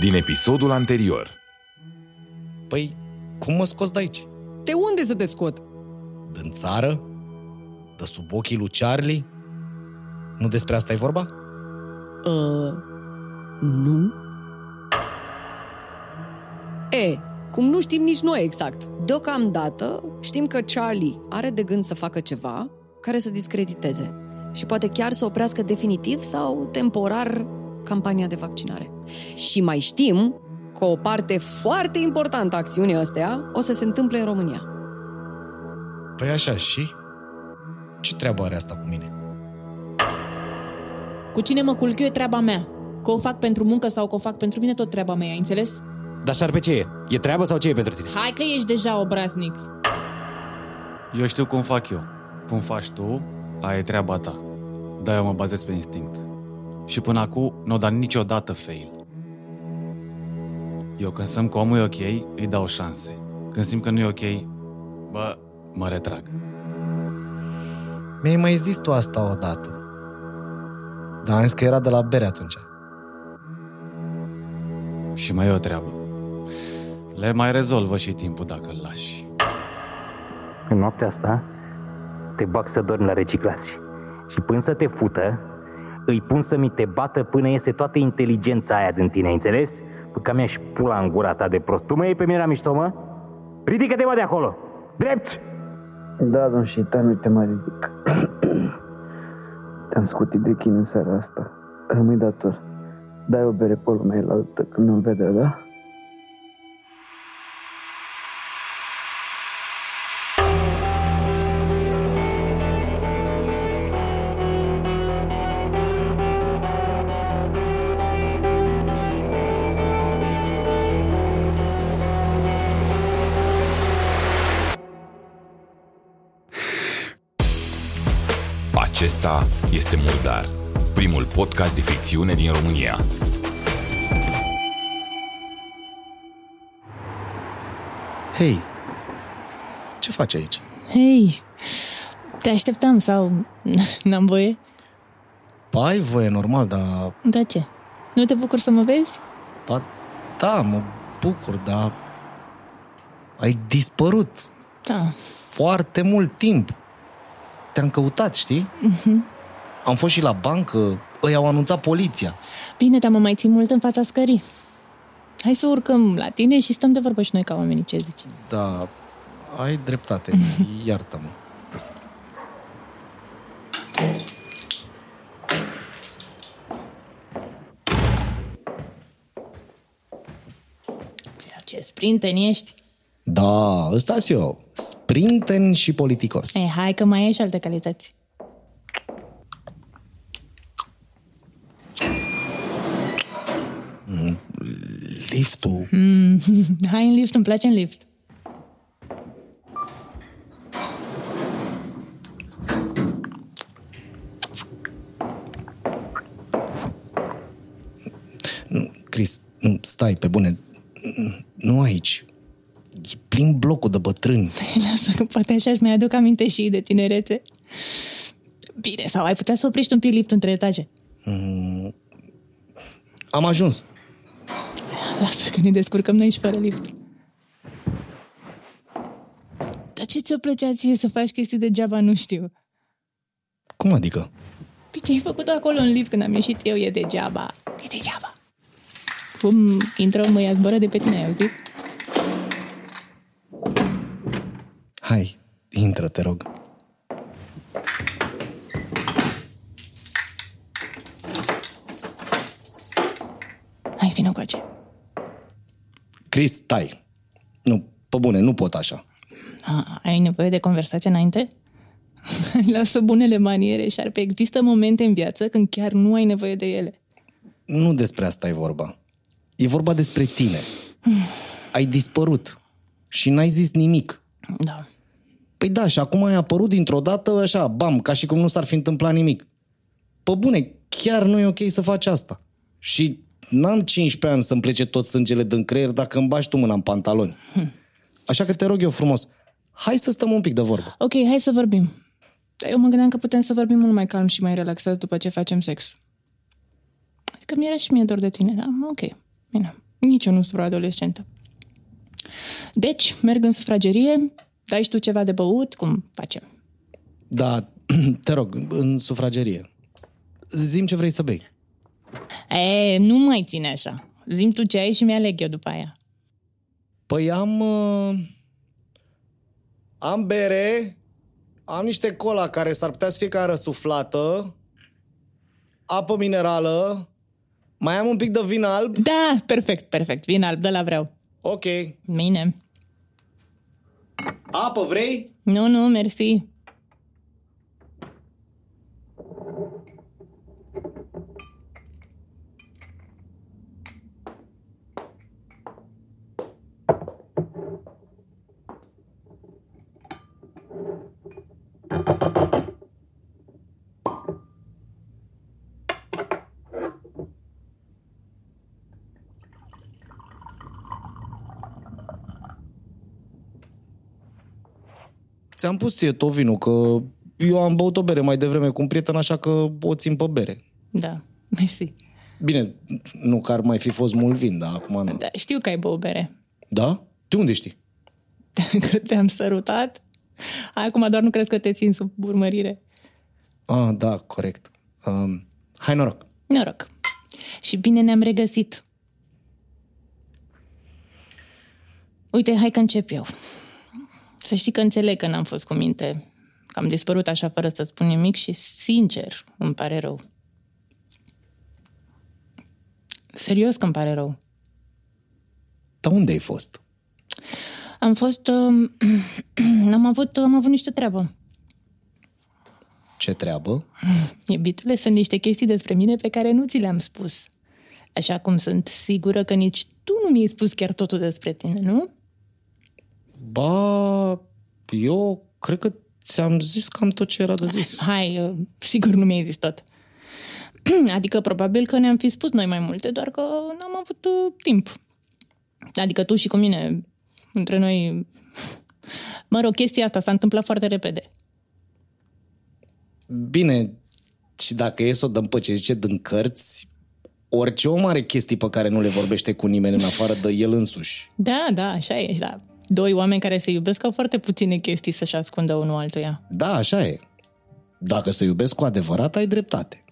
din episodul anterior. Păi, cum mă scoți de aici? De unde să te scot? Din țară? De sub ochii lui Charlie? Nu despre asta e vorba? Uh, nu? E, cum nu știm nici noi exact. Deocamdată știm că Charlie are de gând să facă ceva care să discrediteze și poate chiar să oprească definitiv sau temporar campania de vaccinare. Și mai știm că o parte foarte importantă a acțiunii astea o să se întâmple în România. Păi așa, și? Ce treabă are asta cu mine? Cu cine mă culc eu e treaba mea. Că o fac pentru muncă sau că o fac pentru mine, tot treaba mea, ai înțeles? Dar șar pe ce e? E treabă sau ce e pentru tine? Hai că ești deja obraznic. Eu știu cum fac eu. Cum faci tu, aia e treaba ta. Dar eu mă bazez pe instinct. Și până acum nu o dat niciodată fail. Eu când simt că omul e ok, îi dau șanse. Când simt că nu e ok, bă, mă retrag. Mi-ai mai zis tu asta odată. Dar am zis că era de la bere atunci. Și mai e o treabă. Le mai rezolvă și timpul dacă îl lași. În noaptea asta te bag să dormi la reciclați. Și până să te fută, îi pun să mi te bată până iese toată inteligența aia din tine, ai înțeles? Păi că mi-aș pula în gura ta de prost. Tu mă iei pe mine la mișto, mă? Ridică-te, mă, de acolo! Drept! Da, domn Șitan, uite mă ridic. Te-am scutit de chin în seara asta. Rămâi dator. Dai o bere pe lumea la altă când nu vede, da? Acesta este Murdar, primul podcast de ficțiune din România. Hei, ce faci aici? Hei, te așteptam sau n-am voie? Ba, ai voie normal, dar... Da ce? Nu te bucur să mă vezi? Ba, da, mă bucur, dar... Ai dispărut Da. foarte mult timp. Te-am căutat, știi? Am fost și la bancă, îi au anunțat poliția. Bine, dar mă mai ții mult în fața scării. Hai să urcăm la tine și stăm de vorbă și noi ca oamenii, ce zici? Da, ai dreptate, iartă-mă. Ce sprinten ești? Da, ăsta și eu. Sprinten și politicos. E, hai că mai ai și alte calități. Liftul. Mm, hai în lift, îmi place în lift. Nu, Chris, nu, stai, pe bune. Nu aici. E plin blocul de bătrâni. Lasă că poate așa își mai aduc aminte și de tinerețe. Bine, sau ai putea să oprești un pic lift între etaje. Am ajuns. Lasă că ne descurcăm noi și fără lift. Dar ce ți-o plăcea ție să faci chestii degeaba, nu știu. Cum adică? Păi ce ai făcut acolo în lift când am ieșit eu e degeaba. E degeaba. Cum intră mă ia zboară de pe tine, ai auzit? Hai, intră, te rog. Hai, vină cu ace. Chris, stai. Nu, pe bune, nu pot așa. A, ai nevoie de conversație înainte? Lasă bunele maniere, șarpe. Există momente în viață când chiar nu ai nevoie de ele. Nu despre asta e vorba. E vorba despre tine. Ai dispărut și n-ai zis nimic. Da. Păi da, și acum ai apărut dintr-o dată așa, bam, ca și cum nu s-ar fi întâmplat nimic. Pă bune, chiar nu e ok să faci asta. Și n-am 15 ani să-mi plece tot sângele din creier dacă îmi bași tu mâna în pantaloni. Așa că te rog eu frumos, hai să stăm un pic de vorbă. Ok, hai să vorbim. Dar eu mă gândeam că putem să vorbim mult mai calm și mai relaxat după ce facem sex. Adică mi-era și mie dor de tine, da? Ok, bine. Nici eu nu sunt vreo adolescentă. Deci, merg în sufragerie, dai și tu ceva de băut, cum facem? Da, te rog, în sufragerie. Zim ce vrei să bei. E, nu mai ține așa. Zim tu ce ai și mi-aleg eu după aia. Păi am... Uh, am bere, am niște cola care s-ar putea să fie ca răsuflată, apă minerală, mai am un pic de vin alb. Da, perfect, perfect. Vin alb, de la vreau. Ok. Bine. Apă vrei? Nu, nu, mersi. Ți-am pus ție tot vinul, că eu am băut o bere mai devreme cu un prieten, așa că o țin pe bere. Da, mersi. Bine, nu că ar mai fi fost mult vin, dar acum nu. Da, știu că ai băut bere. Da? De unde știi? Că te-am sărutat. Acum doar nu crezi că te țin sub urmărire. Ah, da, corect. Um, hai noroc. Noroc. Și bine ne-am regăsit. Uite, hai că încep eu. Să știi că înțeleg că n-am fost cu minte. Că am dispărut așa fără să spun nimic și, sincer, îmi pare rău. Serios că îmi pare rău. Dar unde ai fost? Am fost... Uh, am, avut, am avut niște treabă. Ce treabă? Iubitule, sunt niște chestii despre mine pe care nu ți le-am spus. Așa cum sunt sigură că nici tu nu mi-ai spus chiar totul despre tine, nu? Ba, eu cred că ți-am zis cam tot ce era de zis. Hai, uh, sigur nu mi-ai zis tot. Adică probabil că ne-am fi spus noi mai multe, doar că n-am avut uh, timp. Adică tu și cu mine, între noi... Mă rog, chestia asta s-a întâmplat foarte repede. Bine, și dacă e să o dăm pe ce zice din cărți, orice om are chestii pe care nu le vorbește cu nimeni în afară de el însuși. Da, da, așa e, da. Doi oameni care se iubesc au foarte puține chestii să-și ascundă unul altuia. Da, așa e. Dacă se iubesc cu adevărat, ai dreptate.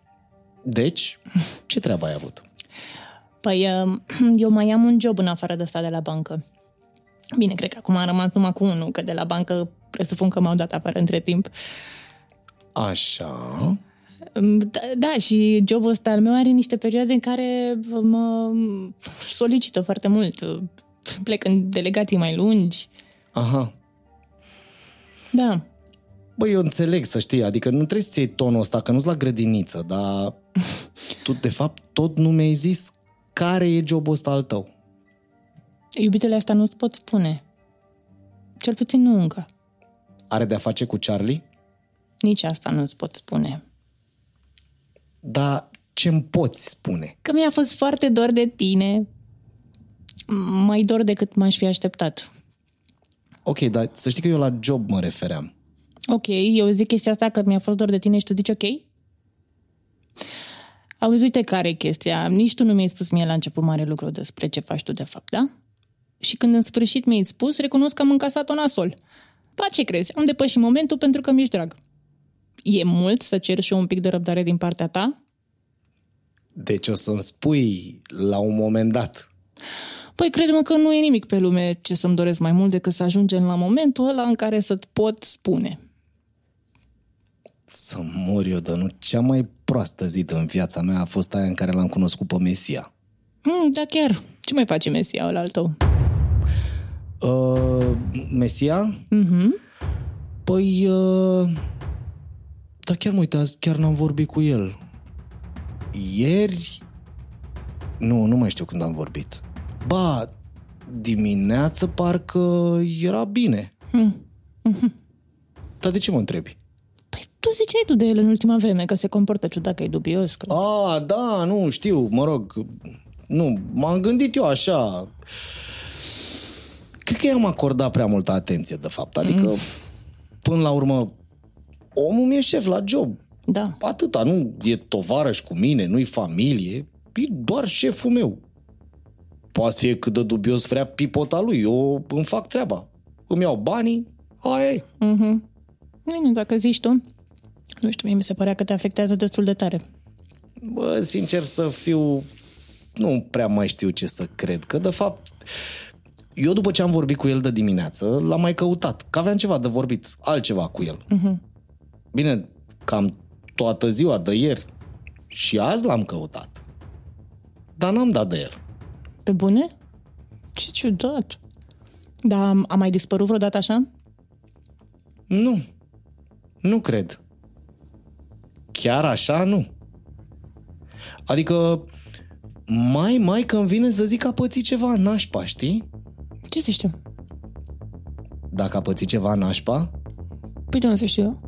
Deci, ce treabă ai avut? Păi, uh, eu mai am un job în afară de ăsta de la bancă. Bine, cred că acum am rămas numai cu unul, că de la bancă presupun că m-au dat afară între timp. Așa... Da, da, și jobul ăsta al meu are niște perioade în care mă solicită foarte mult. Plec în delegații mai lungi. Aha. Da. Băi, eu înțeleg să știi, adică nu trebuie să-ți iei tonul ăsta, că nu-s la grădiniță, dar tu, de fapt, tot nu mi-ai zis care e jobul ăsta al tău. Iubitele asta nu-ți pot spune. Cel puțin nu încă. Are de-a face cu Charlie? Nici asta nu-ți pot spune. Dar ce-mi poți spune? Că mi-a fost foarte dor de tine. Mai dor decât m-aș fi așteptat. Ok, dar să știi că eu la job mă refeream. Ok, eu zic chestia asta că mi-a fost dor de tine și tu zici ok? Auzi, uite care e chestia. Nici tu nu mi-ai spus mie la început mare lucru despre ce faci tu de fapt, da? Și când în sfârșit mi-ai spus, recunosc că am încasat-o nasol. Pa ce crezi? Am depășit momentul pentru că mi-ești drag. E mult să cer și un pic de răbdare din partea ta? Deci o să-mi spui la un moment dat. Păi crede-mă că nu e nimic pe lume ce să-mi doresc mai mult decât să ajungem la momentul ăla în care să-ți pot spune. Să mor eu, dar nu cea mai proastă zi în viața mea a fost aia în care l-am cunoscut pe Mesia. Mm, da, chiar. Ce mai face Mesia ăla al tău? Uh, Mesia? Mhm. Păi, uh, da chiar mă uite, azi chiar n-am vorbit cu el. Ieri? Nu, nu mai știu când am vorbit. Ba, dimineață parcă era bine. Mm. Dar de ce mă întrebi? Păi tu ziceai tu de el în ultima vreme că se comportă ciudat, că e dubios. Că... A, da, nu, știu, mă rog. Nu, m-am gândit eu așa. Cred că i-am acordat prea multă atenție, de fapt. Adică, mm. până la urmă, omul mi-e șef la job. Da. Atâta, nu e tovarăș cu mine, nu-i familie, e doar șeful meu. Poate fi cât de dubios vrea pipota lui. Eu îmi fac treaba. Îmi iau banii, aia e. Mhm. Bine, dacă zici tu. Nu știu, mie mi se părea că te afectează destul de tare. Bă, sincer să fiu, nu prea mai știu ce să cred. Că, de fapt, eu după ce am vorbit cu el de dimineață, l-am mai căutat. Că aveam ceva de vorbit, altceva cu el. Mhm. Bine, cam toată ziua de ieri. Și azi l-am căutat. Dar n-am dat de el. Pe bune? Ce ciudat. Dar a mai dispărut vreodată așa? Nu. Nu cred. Chiar așa, nu. Adică, mai, mai că îmi vine să zic că a pățit ceva nașpa, știi? Ce să știu? Dacă a pățit ceva nașpa, Păi de unde să știu eu?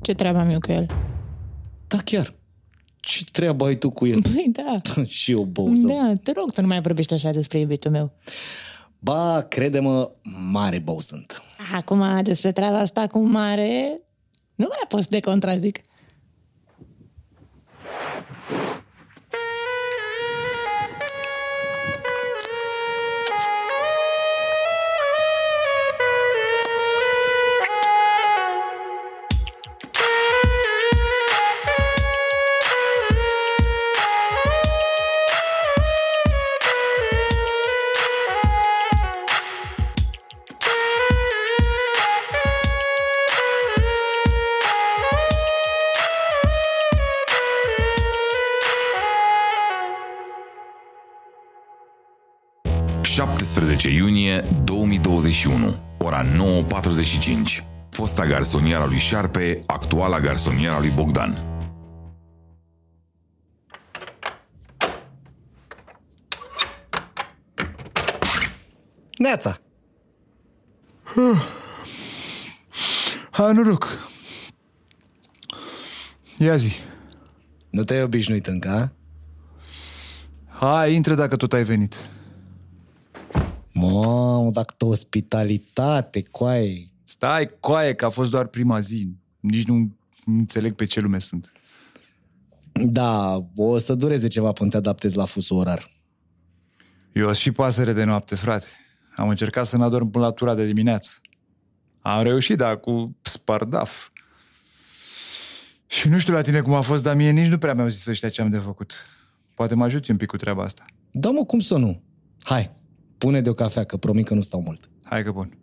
Ce treabă am eu cu el? da chiar. Ce treabă ai tu cu el? Păi da. și eu băuză. Da, te rog să nu mai vorbești așa despre iubitul meu. Ba, crede-mă, mare bău sunt. Acum, despre treaba asta cu mare, nu mai pot să te contrazic. – 17 iunie 2021, ora 9.45. Fosta garsonieră a lui Șarpe, actuala garsonieră a lui Bogdan. Neața! Ha, noroc. Ia zi. Nu te-ai obișnuit încă, a? Hai, intră dacă tot ai venit. Mamă, dacă tu ospitalitate, coaie. Stai, coaie, că a fost doar prima zi. Nici nu înțeleg pe ce lume sunt. Da, o să dureze ceva până te adaptezi la fusul orar. Eu sunt și pasăre de noapte, frate. Am încercat să n-adorm până la tura de dimineață. Am reușit, dar cu spardaf. Și nu știu la tine cum a fost, dar mie nici nu prea mi-au zis ăștia ce am de făcut. Poate mă ajuți un pic cu treaba asta. Da, mă, cum să nu? Hai, pune de o cafea, că promit că nu stau mult. Hai că bun.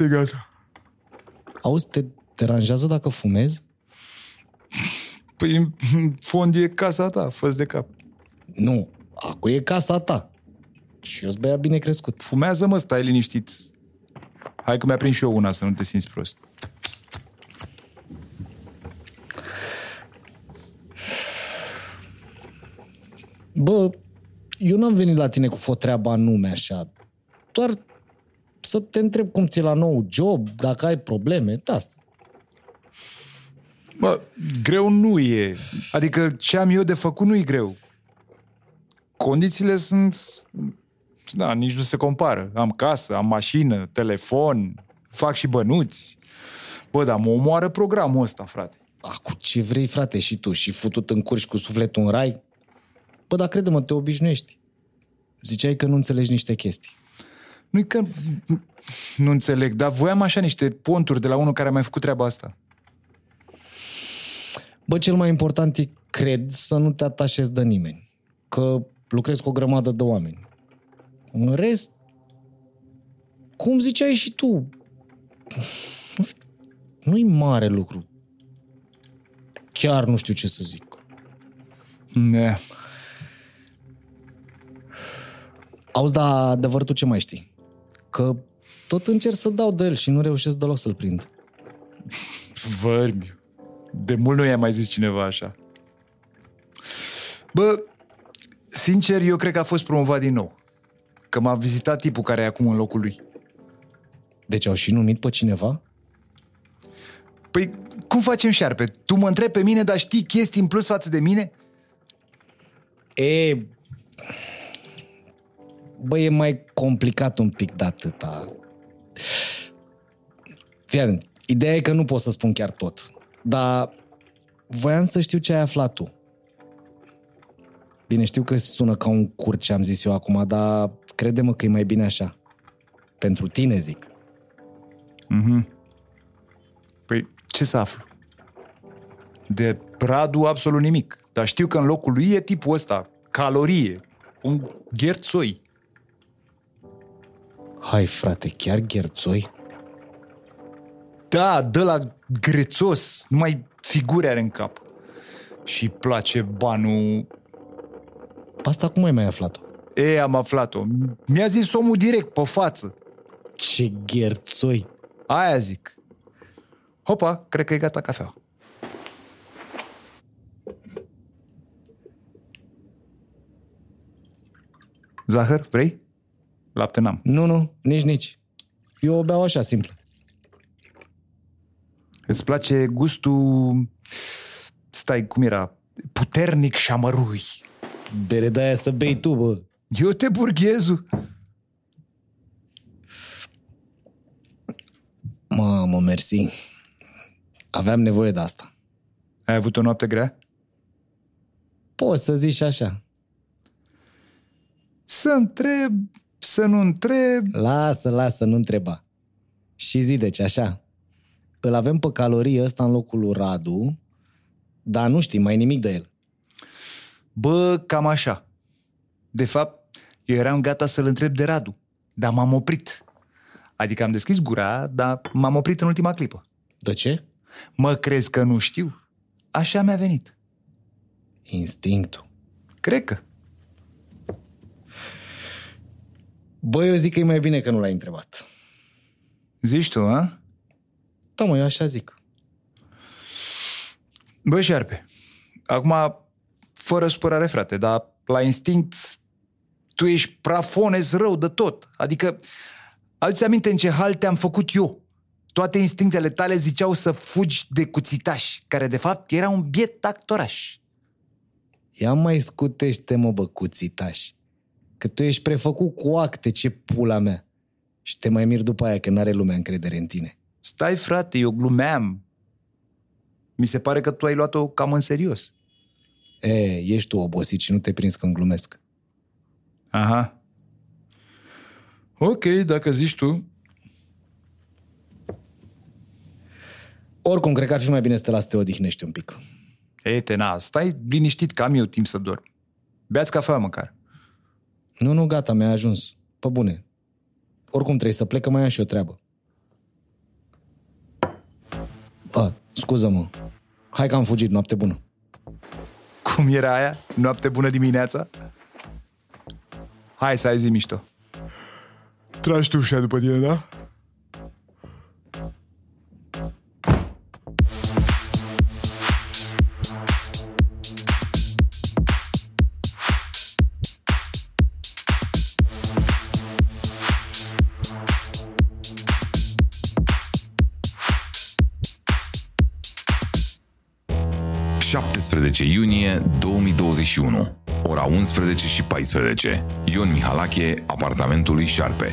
Imediat e gata. Auzi, te deranjează dacă fumezi? Păi, în fond e casa ta, fă de cap. Nu, acu e casa ta. Și eu sunt băiat bine crescut. Fumează, mă, stai liniștit. Hai că mi-a prins și eu una, să nu te simți prost. Bă, eu n-am venit la tine cu fotreaba nume așa. Doar să te întreb cum ți la nou job, dacă ai probleme, de asta. Bă, greu nu e. Adică ce am eu de făcut nu e greu. Condițiile sunt... Da, nici nu se compară. Am casă, am mașină, telefon, fac și bănuți. Bă, dar mă omoară programul ăsta, frate. Acu, ce vrei, frate, și tu? Și futut în curși cu sufletul în rai? Bă, dar crede-mă, te obișnuiești. Ziceai că nu înțelegi niște chestii. Nu-i că nu înțeleg, dar voiam așa niște ponturi de la unul care a mai făcut treaba asta. Bă, cel mai important e, cred, să nu te atașezi de nimeni. Că lucrezi cu o grămadă de oameni. În rest, cum ziceai și tu, nu-i mare lucru. Chiar nu știu ce să zic. Ne. Auzi, dar adevărul tu ce mai știi? Că tot încerc să dau de el și nu reușesc deloc să-l prind. Vărmi. De mult nu i-a mai zis cineva așa. Bă, sincer, eu cred că a fost promovat din nou. că m-a vizitat tipul care e acum în locul lui. Deci au și numit pe cineva? Păi, cum facem, șarpe? Tu mă întrebi pe mine, dar știi chestii în plus față de mine? E... Bă, e mai complicat un pic de atâta. Fii ideea e că nu pot să spun chiar tot. Dar voiam să știu ce ai aflat tu. Bine, știu că sună ca un curt ce am zis eu acum, dar crede-mă că e mai bine așa. Pentru tine, zic. Mhm. Păi, ce să aflu? De Radu absolut nimic. Dar știu că în locul lui e tipul ăsta, calorie, un gherțoi. Hai, frate, chiar gherțoi? Da, dă la grețos, numai figuri are în cap. Și place banul... Asta cum ai mai aflat-o? E, am aflat-o. Mi-a zis omul direct, pe față. Ce gherțoi! Aia zic. Hopa, cred că e gata cafea. Zahăr, vrei? Lapte n-am. Nu, nu, nici, nici. Eu o beau așa, simplu. Îți place gustul... Stai, cum era? Puternic și amărui. Bere de aia să bei tu, bă. Eu te burghezul. Mamă, mersi. Aveam nevoie de asta. Ai avut o noapte grea? Poți să zici așa. Să întreb, să nu întreb. Lasă, lasă, nu întreba. Și zi deci așa. Îl avem pe calorie ăsta în locul lui Radu, dar nu știi mai nimic de el. Bă, cam așa. De fapt, eu eram gata să-l întreb de Radu, dar m-am oprit. Adică am deschis gura, dar m-am oprit în ultima clipă. De ce? Mă crezi că nu știu? Așa mi-a venit. Instinctul. Cred că. Bă, eu zic că e mai bine că nu l-ai întrebat. Zici tu, a? Da, mă, eu așa zic. Bă, șarpe, acum, fără supărare, frate, dar la instinct tu ești prafones rău de tot. Adică, aduți aminte în ce hal te-am făcut eu. Toate instinctele tale ziceau să fugi de cuțitaș, care de fapt era un biet actoraș. Ia mai scutește, mă, bă, cuțitaș. Că tu ești prefăcut cu acte, ce pula mea. Și te mai mir după aia că n-are lumea încredere în tine. Stai, frate, eu glumeam. Mi se pare că tu ai luat-o cam în serios. E, ești tu obosit și nu te prins când glumesc. Aha. Ok, dacă zici tu. Oricum, cred că ar fi mai bine să te las să te odihnești un pic. Ei, tena, stai liniștit că am eu timp să dorm. Beați cafea măcar. Nu, nu, gata, mi-a ajuns. Pe bune. Oricum trebuie să plec, că mai am și o treabă. A, scuză-mă. Hai că am fugit, noapte bună. Cum era aia? Noapte bună dimineața? Hai să ai zi mișto. Tragi tu ușa după tine, da? Iunie 2021, ora 11 și 14. Ion Mihalache, apartamentul lui Șarpe.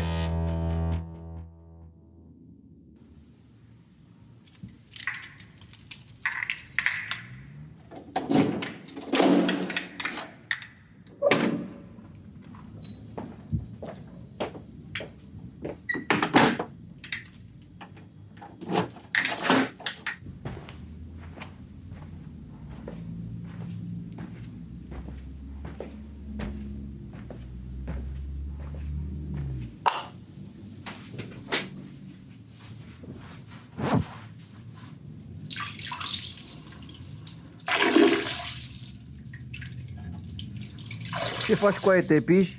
Ce faci cu aia, te piși?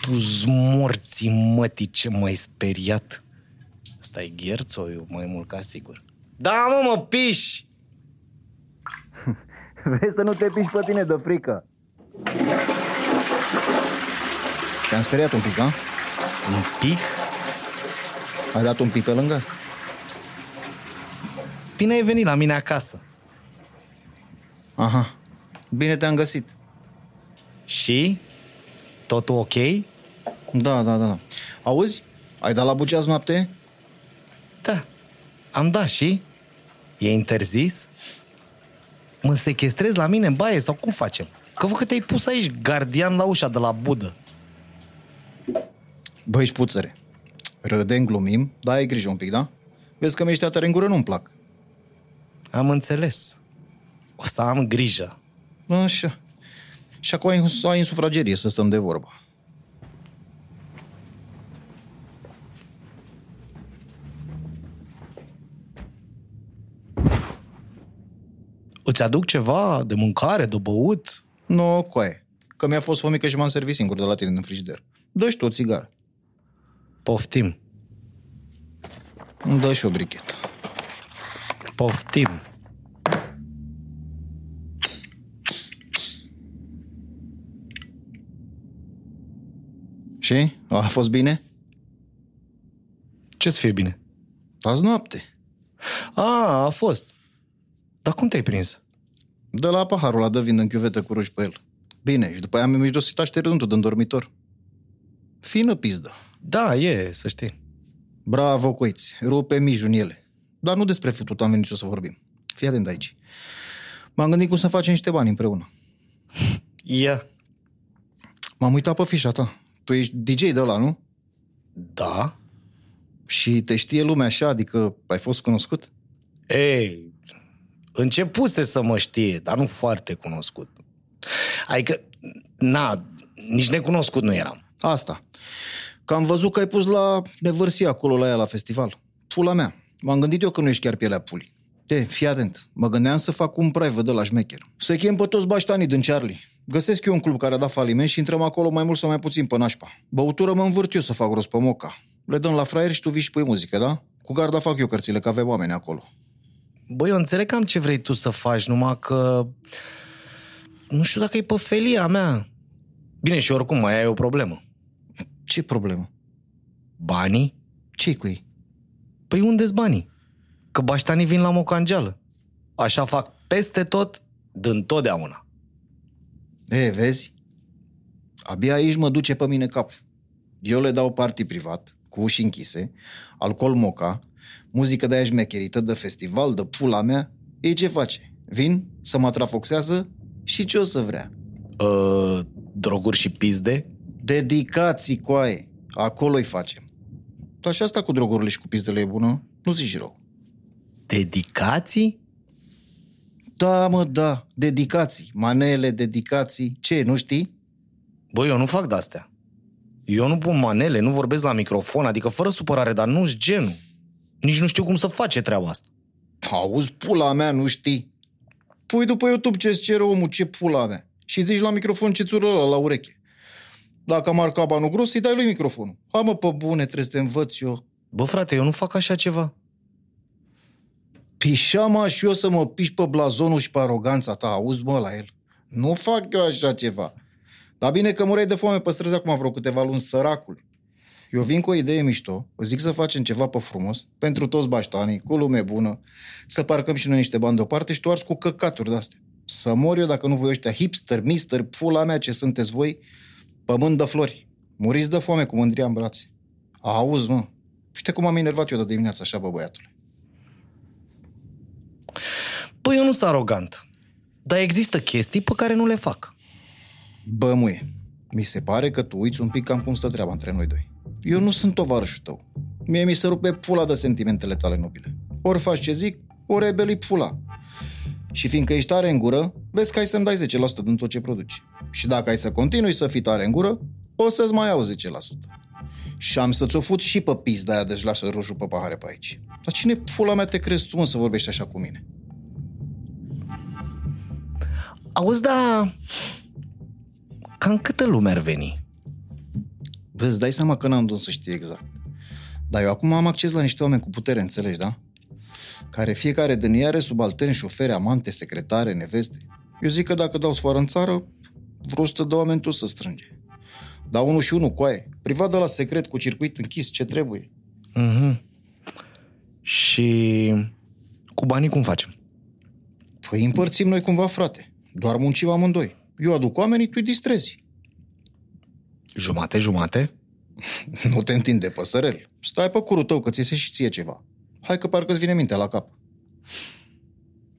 Tu morții mătii, ce m-ai speriat. Asta e gherțoiu, mai mult ca sigur. Da, mă, mă, piși! Vezi să nu te piși pe tine de frică. Te-am speriat un pic, da? Un pic? Ai dat un pic pe lângă? Bine ai venit la mine acasă. Aha. Bine te-am găsit. Și? Totul ok? Da, da, da. Auzi? Ai dat la buceaz noapte? Da. Am dat și? E interzis? Mă sechestrezi la mine în baie sau cum facem? Că văd că te-ai pus aici gardian la ușa de la budă. Băi, șpuțăre, râdem, glumim, dar ai grijă un pic, da? Vezi că mi-ești tare în gură nu-mi plac. Am înțeles. O să am grijă. Așa. Și acum ai, ai în sufragerie să stăm de vorbă. Îți aduc ceva de mâncare, de băut? Nu, no, coaie. Că mi-a fost fomică și m-am servit singur de la tine în frigider. Dă-și tu o țigară. Poftim. Îmi dă și o brichetă. Poftim. Și? A fost bine? Ce să fie bine? Azi noapte. A, a fost. Dar cum te-ai prins? De la paharul ăla dă vin în chiuvetă cu ruși pe el. Bine, și după aia mi-a mirosit așternuntul din dormitor. Fină pizdă. Da, e, să știi. Bravo, coiți. Rupe mijun ele. Dar nu despre futut am venit să vorbim. Fii atent aici. M-am gândit cum să facem niște bani împreună. Ia. M-am uitat pe fișa ta. Tu ești DJ de ăla, nu? Da. Și te știe lumea așa, adică ai fost cunoscut? Ei, începuse să mă știe, dar nu foarte cunoscut. Adică, na, nici necunoscut nu eram. Asta. Că am văzut că ai pus la nevărsi acolo la ea la festival. Pula mea. M-am gândit eu că nu ești chiar pielea pulii. De, fii atent. Mă gândeam să fac un private de la șmecher. Să chem pe toți baștanii din Charlie. Găsesc eu un club care a dat faliment și intrăm acolo mai mult sau mai puțin pe nașpa. Băutură mă învârt eu să fac rost pe moca. Le dăm la fraier și tu vii și pui muzică, da? Cu garda fac eu cărțile, că avem oameni acolo. Băi, eu înțeleg cam ce vrei tu să faci, numai că... Nu știu dacă e pe felia mea. Bine, și oricum mai ai o problemă. Ce problemă? Banii? ce cu ei? Păi unde-s banii? Că baștanii vin la mocangeală. Așa fac peste tot, din totdeauna. E, vezi? Abia aici mă duce pe mine capul. Eu le dau party privat, cu uși închise, alcool moca, muzică de aia șmecherită, de festival, de pula mea. Ei ce face? Vin, să mă trafoxează și ce o să vrea? Uh, droguri și pizde? Dedicații, coaie. Acolo-i facem. Dar și asta cu drogurile și cu pizdele e bună? Nu zici rău. Dedicații? Da, mă, da. Dedicații. Manele, dedicații. Ce, nu știi? Băi, eu nu fac de-astea. Eu nu pun manele, nu vorbesc la microfon, adică fără supărare, dar nu-s genul. Nici nu știu cum să face treaba asta. Auzi, pula mea, nu știi? Pui după YouTube ce-ți cere omul, ce pula mea. Și zici la microfon ce țură la ureche. Dacă am marcat banul gros, îi dai lui microfonul. Ha, mă, pe bune, trebuie să te învăț eu. Bă, frate, eu nu fac așa ceva. Pișama și eu să mă piși pe blazonul și pe aroganța ta. Auzi, mă, la el. Nu fac eu așa ceva. Dar bine că mureai de foame pe străzi acum vreo câteva luni, săracul. Eu vin cu o idee mișto, zic să facem ceva pe frumos, pentru toți baștanii, cu lume bună, să parcăm și noi niște bani deoparte și tu arzi cu căcaturi de-astea. Să mor eu dacă nu voi ăștia hipster, mister, pula mea ce sunteți voi, pământ de flori. Muriți de foame cu mândria în brațe. Auzi, mă, știi cum am enervat eu de dimineața așa, bă, băiatule. Păi eu nu sunt arogant. Dar există chestii pe care nu le fac. Bă, muie, mi se pare că tu uiți un pic cam cum stă treaba între noi doi. Eu nu sunt tovarășul tău. Mie mi se rupe pula de sentimentele tale nobile. Ori faci ce zic, ori rebeli pula. Și fiindcă ești tare în gură, vezi că ai să-mi dai 10% din tot ce produci. Și dacă ai să continui să fii tare în gură, o să-ți mai iau 10%. Și am să-ți o fut și pe pizda aia, deci lasă roșu pe pahare pe aici. Dar cine pula mea te crezi tu, mă, să vorbești așa cu mine? Auzi, da... Cam câtă lume ar veni? Bă, îți dai seama că n-am de să știu exact. Dar eu acum am acces la niște oameni cu putere, înțelegi, da? Care fiecare din ei are subalterni, șoferi, amante, secretare, neveste. Eu zic că dacă dau sfoară în țară, vreo 100 de oameni tu să strânge. Da unul și unul, coaie. Privat de la secret, cu circuit închis, ce trebuie. Mhm. Și cu banii cum facem? Păi împărțim noi cumva, frate. Doar muncim amândoi. Eu aduc oamenii, tu îi distrezi. Jumate, jumate? Nu te întinde, păsărel. Stai pe curul tău, că ți se și ție ceva. Hai că parcă îți vine mintea la cap.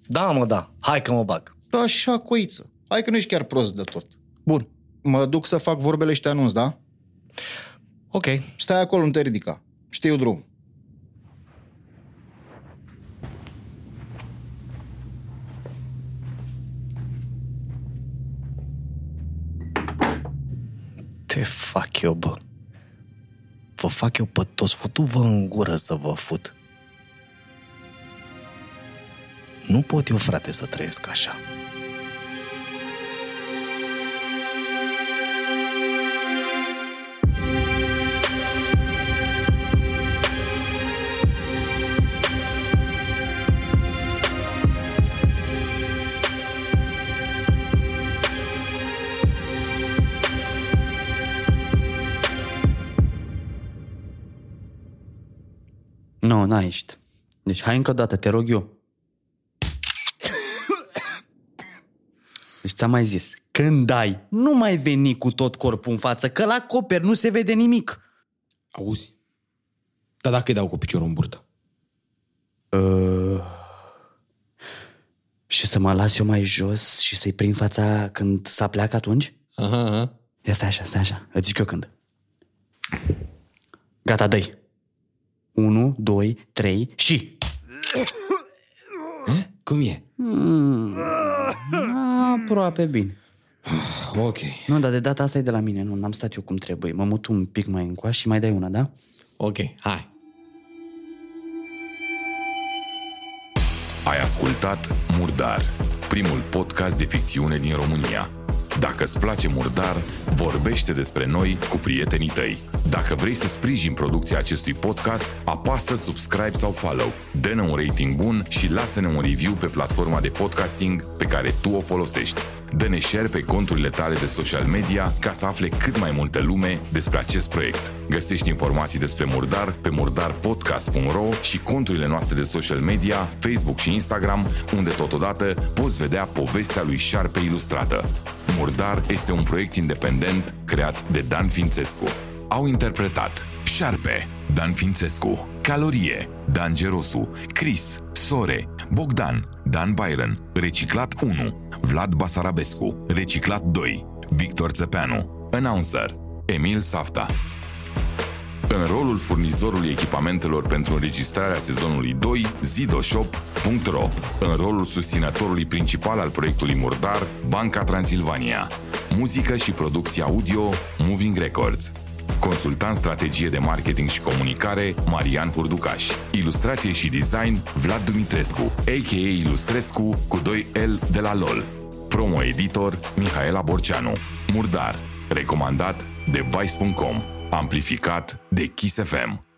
Da, mă, da. Hai că mă bag. Așa, coiță. Hai că nu ești chiar prost de tot. Bun. Mă duc să fac vorbele și te anunț, da? Ok. Stai acolo, nu te ridica. Știu drum. Te fac eu, bă. Vă fac eu pe toți, futu-vă în gură să vă fut. Nu pot eu, frate, să trăiesc așa. Nu, n-ai ești. Deci hai încă o dată, te rog eu. Deci ți-am mai zis, când dai, nu mai veni cu tot corpul în față, că la coper nu se vede nimic. Auzi? Dar dacă îi dau cu piciorul în burtă? Uh, și să mă las eu mai jos și să-i prind fața când s-a pleacă atunci? Aha, aha. Ia stai așa, stai așa, îți zic eu când. Gata, dă 1, 2, 3 și... Cum e? Mm, aproape bine. Ok. Nu, dar de data asta e de la mine, nu, n-am stat eu cum trebuie. Mă mut un pic mai încoa și mai dai una, da? Ok, hai. Ai ascultat Murdar, primul podcast de ficțiune din România. Dacă îți place Murdar, vorbește despre noi cu prietenii tăi. Dacă vrei să sprijin producția acestui podcast, apasă subscribe sau follow, dă-ne un rating bun și lasă-ne un review pe platforma de podcasting pe care tu o folosești. Dă-ne share pe conturile tale de social media ca să afle cât mai multă lume despre acest proiect. Găsești informații despre Murdar pe murdarpodcast.ro și conturile noastre de social media, Facebook și Instagram, unde totodată poți vedea povestea lui Șarpe ilustrată. Murdar este un proiect independent creat de Dan Fințescu. Au interpretat Șarpe, Dan Fințescu, Calorie, Dan Gerosu, Chris, Sore, Bogdan, Dan Byron, Reciclat 1, Vlad Basarabescu, Reciclat 2, Victor Țepeanu, Announcer, Emil Safta. În rolul furnizorului echipamentelor pentru înregistrarea sezonului 2, zidoshop.ro. În rolul susținătorului principal al proiectului Murdar, Banca Transilvania. Muzică și producție audio, Moving Records. Consultant strategie de marketing și comunicare, Marian Hurducaș. Ilustrație și design, Vlad Dumitrescu, a.k.a. Ilustrescu, cu 2 L de la LOL. Promo editor, Mihaela Borceanu. Murdar. Recomandat de Vice.com. Amplificat de Kiss FM.